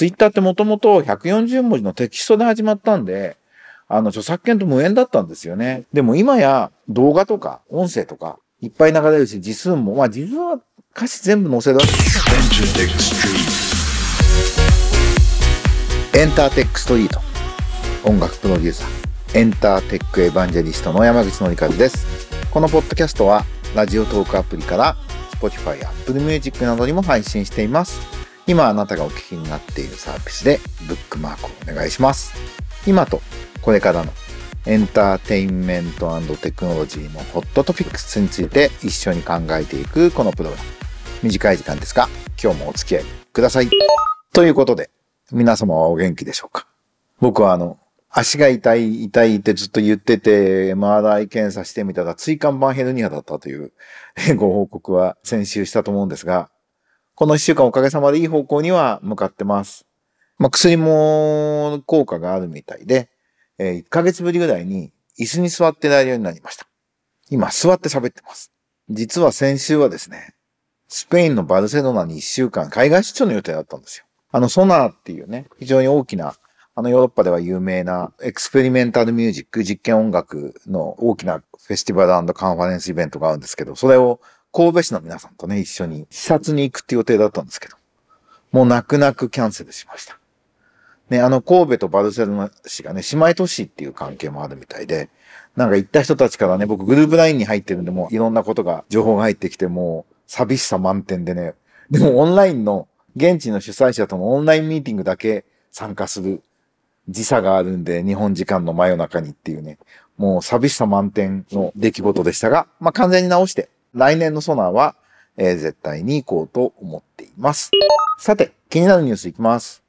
ツイッターってもともと140文字のテキストで始まったんで、あの、著作権と無縁だったんですよね。でも今や動画とか音声とかいっぱい流れるし、字数も、まあ実は歌詞全部載せるわけエンターテックストリート。音楽プロデューサー、エンターテックエヴァンジェリストの山口のりかずです。このポッドキャストは、ラジオトークアプリから、Spotify や Apple Music などにも配信しています。今あなたがお聞きになっているサービスで、ブックマークをお願いします。今とこれからのエンターテインメントテクノロジーのホットトピックスについて一緒に考えていくこのプログラム。短い時間ですが、今日もお付き合いください。ということで、皆様はお元気でしょうか？僕はあの、足が痛い、痛いってずっと言ってて、MRI 検査してみたら椎間板ヘルニアだったというご報告は先週したと思うんですが、この一週間おかげさまでいい方向には向かってます。まあ、薬も効果があるみたいで、えー、1ヶ月ぶりぐらいに椅子に座ってられるようになりました。今座って喋ってます。実は先週はですね、スペインのバルセロナに1週間海外出張の予定だったんですよ。あのソナーっていうね、非常に大きな、あのヨーロッパでは有名な experimental music、実験音楽の大きなフェスティバルカンファレンスイベントがあるんですけど、それを神戸市の皆さんとね、一緒に視察に行くって予定だったんですけど、もう泣く泣くキャンセルしました。ね、あの、神戸とバルセロナ市がね、姉妹都市っていう関係もあるみたいで、なんか行った人たちからね、僕グループラインに入ってるんで、もういろんなことが、情報が入ってきて、もう寂しさ満点でね、でもオンラインの、現地の主催者とのオンラインミーティングだけ参加する時差があるんで、日本時間の真夜中にっていうね、もう寂しさ満点の出来事でしたが、まあ、完全に直して、来年のソナーは、えー、絶対に行こうと思っています。さて、気になるニュースいきます。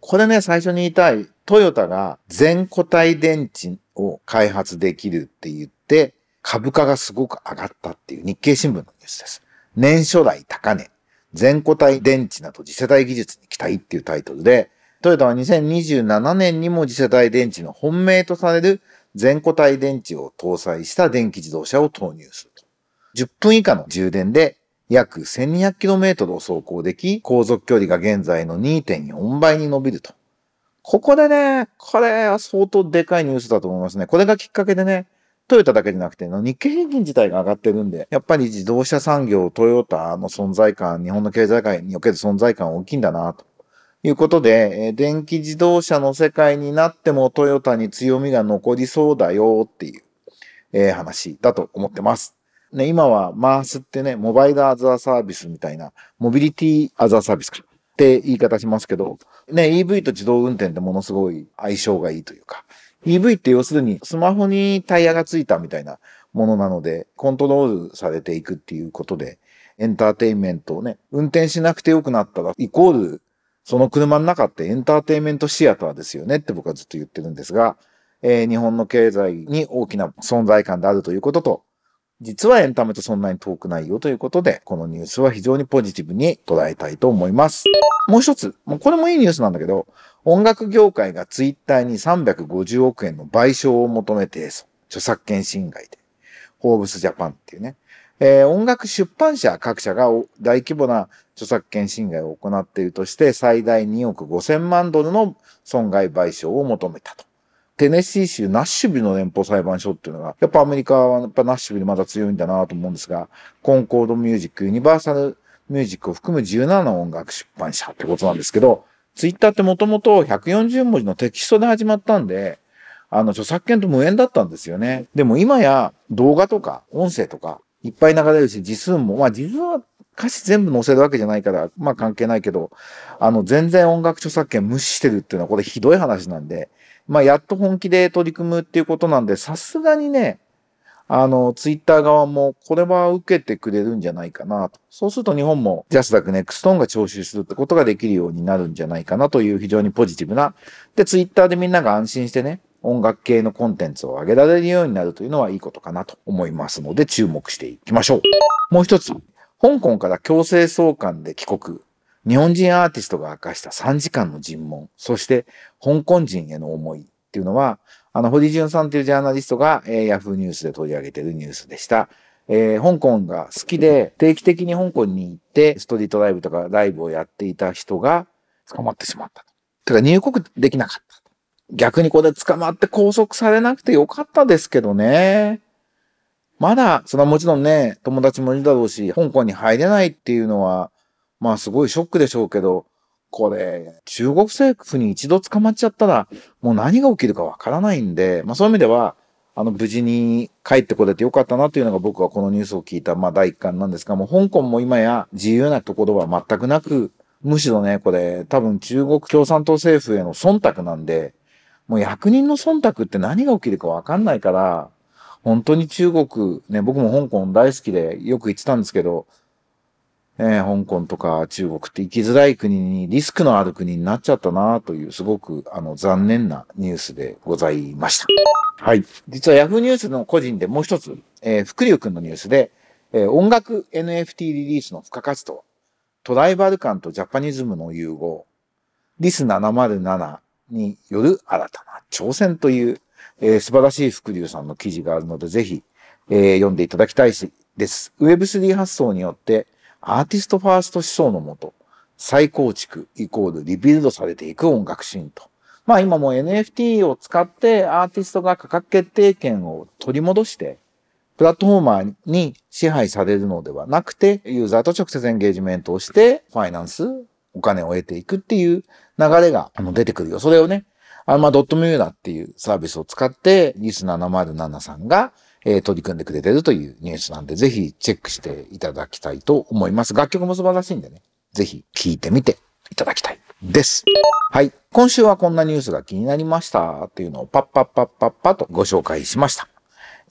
これね、最初に言いたい。トヨタが全固体電池を開発できるって言って、株価がすごく上がったっていう日経新聞のニュースです。年初来高値。全固体電池など次世代技術に期待っていうタイトルで、トヨタは2027年にも次世代電池の本命とされる全固体電池を搭載した電気自動車を投入する。10分以下の充電で約 1200km を走行でき、航続距離が現在の2.4倍に伸びると。ここでね、これは相当でかいニュースだと思いますね。これがきっかけでね、トヨタだけじゃなくて、日経平均自体が上がってるんで、やっぱり自動車産業、トヨタの存在感、日本の経済界における存在感大きいんだな、ということで、電気自動車の世界になってもトヨタに強みが残りそうだよっていう、えー、話だと思ってます。ね、今はマースってね、モバイルアザーサービスみたいな、モビリティアザーサービスかって言い方しますけど、ね、EV と自動運転ってものすごい相性がいいというか、EV って要するにスマホにタイヤがついたみたいなものなので、コントロールされていくっていうことで、エンターテインメントをね、運転しなくてよくなったら、イコール、その車の中ってエンターテインメントシアターですよねって僕はずっと言ってるんですが、えー、日本の経済に大きな存在感であるということと、実はエンタメとそんなに遠くないよということで、このニュースは非常にポジティブに捉えたいと思います。もう一つ、もうこれもいいニュースなんだけど、音楽業界がツイッターに350億円の賠償を求めて、著作権侵害で、フォーブスジャパンっていうね、えー、音楽出版社各社が大規模な著作権侵害を行っているとして、最大2億5000万ドルの損害賠償を求めたと。テネシー州ナッシュビルの連邦裁判所っていうのが、やっぱアメリカはやっぱナッシュビルまだ強いんだなと思うんですが、コンコードミュージック、ユニバーサルミュージックを含む17の音楽出版社ってことなんですけど、ツイッターってもともと140文字のテキストで始まったんで、あの著作権と無縁だったんですよね。でも今や動画とか音声とかいっぱい流れるし、字数も、まあ実は歌詞全部載せるわけじゃないから、まあ関係ないけど、あの全然音楽著作権無視してるっていうのはこれひどい話なんで、まあ、やっと本気で取り組むっていうことなんで、さすがにね、あの、ツイッター側も、これは受けてくれるんじゃないかなと。そうすると日本も、 JASRAC NexTone が徴収するってことができるようになるんじゃないかなという非常にポジティブな。で、ツイッターでみんなが安心してね、音楽系のコンテンツを上げられるようになるというのはいいことかなと思いますので、注目していきましょう。もう一つ、香港から強制送還で帰国。日本人アーティストが明かした3時間の尋問、そして香港人への思いっていうのは、あの、堀潤さんというジャーナリストが、えー、ヤフーニュースで取り上げているニュースでした。えー、香港が好きで、定期的に香港に行って、ストリートライブとかライブをやっていた人が捕まってしまったと。てか入国できなかった。逆にこれ捕まって拘束されなくてよかったですけどね。まだ、それはもちろんね、友達もいるだろうし、香港に入れないっていうのは、まあすごいショックでしょうけど、これ、中国政府に一度捕まっちゃったら、もう何が起きるかわからないんで、まあそういう意味では、あの、無事に帰ってこれてよかったなというのが僕はこのニュースを聞いた、まあ第一巻なんですが、もう香港も今や自由なところは全くなく、むしろね、これ、多分中国共産党政府への忖度なんで、もう役人の忖度って何が起きるかわかんないから、本当に中国、ね、僕も香港大好きでよく行ってたんですけど、えー、香港とか中国って生きづらい国にリスクのある国になっちゃったなという、すごくあの残念なニュースでございました。はい。実は Yahoo ニュースの個人でもう一つ、えー、福竜くんのニュースで、えー、音楽 NFT リリースの付加価値と、トライバル感とジャパニズムの融合、リス707による新たな挑戦というえー、素晴らしい福流さんの記事があるので、ぜひ、えー、読んでいただきたいしです。Web3 発想によって、アーティストファースト思想のもと、再構築イコールリビルドされていく音楽シーンと。まあ今も NFT を使ってアーティストが価格決定権を取り戻して、プラットフォーマーに支配されるのではなくて、ユーザーと直接エンゲージメントをして、ファイナンス、お金を得ていくっていう流れが出てくるよ。それをね、アルマドットミューラっていうサービスを使って、リス707さんが、えー、取り組んでくれてるというニュースなんで、ぜひチェックしていただきたいと思います。楽曲も素晴らしいんでね、ぜひ聴いてみていただきたいです。はい。今週はこんなニュースが気になりましたっていうのをパッパッパッパッパとご紹介しました。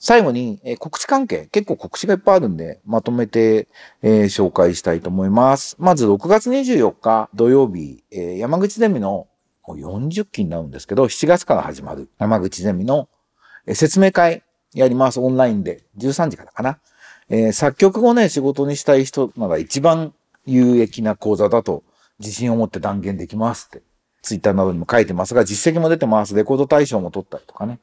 最後に、えー、告知関係、結構告知がいっぱいあるんで、まとめて、えー、紹介したいと思います。まず6月24日土曜日、えー、山口ゼミのもう40期になるんですけど、7月から始まる山口ゼミの説明会やります。オンラインで。13時からかな。えー、作曲をね、仕事にしたい人なら一番有益な講座だと自信を持って断言できますって。ツイッターなどにも書いてますが、実績も出てます。レコード大賞も取ったりとかね。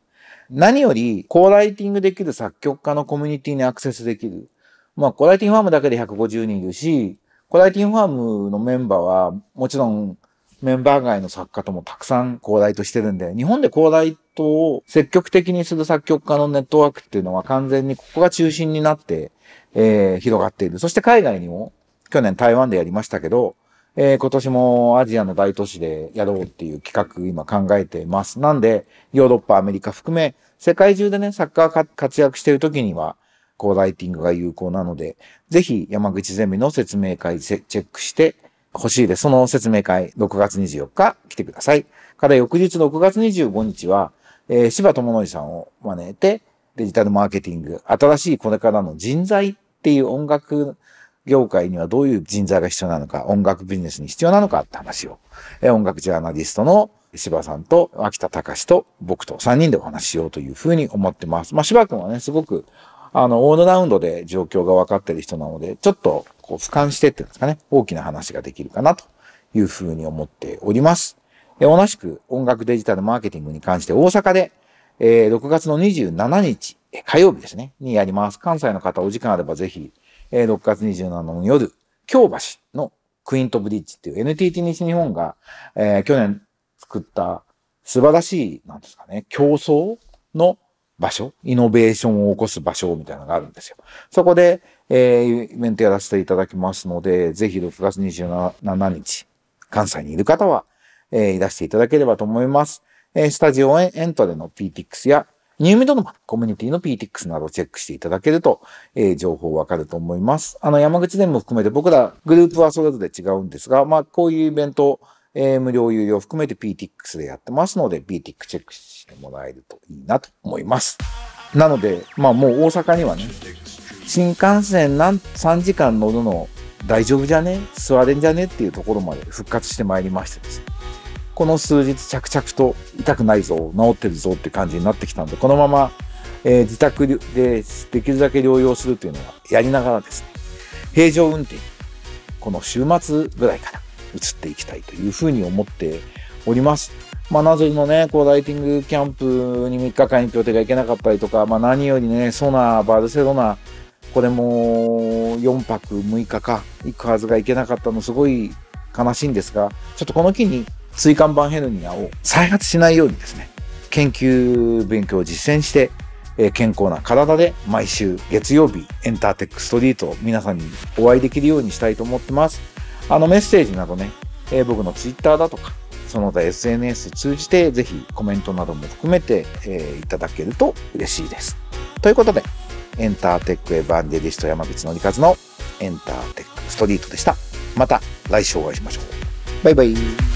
何より、コーライティングできる作曲家のコミュニティにアクセスできる。まあ、コーライティングファームだけで150人いるし、コーライティングファームのメンバーは、もちろんメンバー外の作家ともたくさんコーライトしてるんで、日本でコーライトを積極的にする作曲家のネットワークっていうのは完全にここが中心になって、えー、広がっている。そして海外にも、去年台湾でやりましたけど、えー、今年もアジアの大都市でやろうっていう企画今考えてます。なんで、ヨーロッパ、アメリカ含め、世界中でね、サッカー活躍している時には、コーライティングが有効なので、ぜひ山口ゼミの説明会チェックして、欲しいです。その説明会、6月24日来てください。から翌日6月25日は、えー、柴智則さんを招いて、デジタルマーケティング、新しいこれからの人材っていう音楽業界にはどういう人材が必要なのか、音楽ビジネスに必要なのかって話を、えー、音楽ジャーナリストの柴さんと秋田隆と僕と3人でお話ししようというふうに思ってます。まあ柴君はね、すごくあの、オールラウンドで状況が分かってる人なので、ちょっと、こう、俯瞰してっていうんですかね、大きな話ができるかなというふうに思っております。同じく音楽デジタルマーケティングに関して大阪で、えー、6月の27日、火曜日ですね、にやります。関西の方お時間あればぜひ、えー、6月27日の夜、京橋のクイントブリッジっていう NTT 西日本が、えー、去年作った素晴らしい、なんですかね、競争の場所、イノベーションを起こす場所みたいなのがあるんですよ。そこで、えー、イベントやらせていただきますので、ぜひ6月27日、関西にいる方は、えー、いらしていただければと思います。えー、スタジオエントでの PTX や、ニューミドのコミュニティの PTX などをチェックしていただけると、えー、情報わかると思います。あの、山口でも含めて僕らグループはそれぞれ違うんですが、まあ、こういうイベント、えー、無料有料含めて PTX でやってますので、PTX チェックしてもらえるといいなと思います。なので、まあもう大阪にはね、新幹線何3時間乗るの大丈夫じゃね？座れんじゃね？っていうところまで復活してまいりましてですね。この数日着々と痛くないぞ、治ってるぞって感じになってきたんで、このまま、えー、自宅でできるだけ療養するというのはやりながらですね、平常運転、この週末ぐらいから移っていきたいというふうに思っております。まあ、なぜのね、こう、ライティングキャンプに3日間行く予定が行けなかったりとか、まあ、何よりね、ソナー、バルセロナ、これも4泊6日か行くはずが行けなかったのすごい悲しいんですが、ちょっとこの機に椎間板ヘルニアを再発しないようにですね、研究勉強を実践して、え健康な体で毎週月曜日エンターテックストリート皆さんにお会いできるようにしたいと思ってます。あのメッセージなどね、えー、僕の Twitter だとか、その他 SNS 通じてぜひコメントなども含めて、えー、いただけると嬉しいです。ということで、エンターテックエヴァンゲリスト山口のりかずのエンターテックストリートでした。また来週お会いしましょう。バイバイ。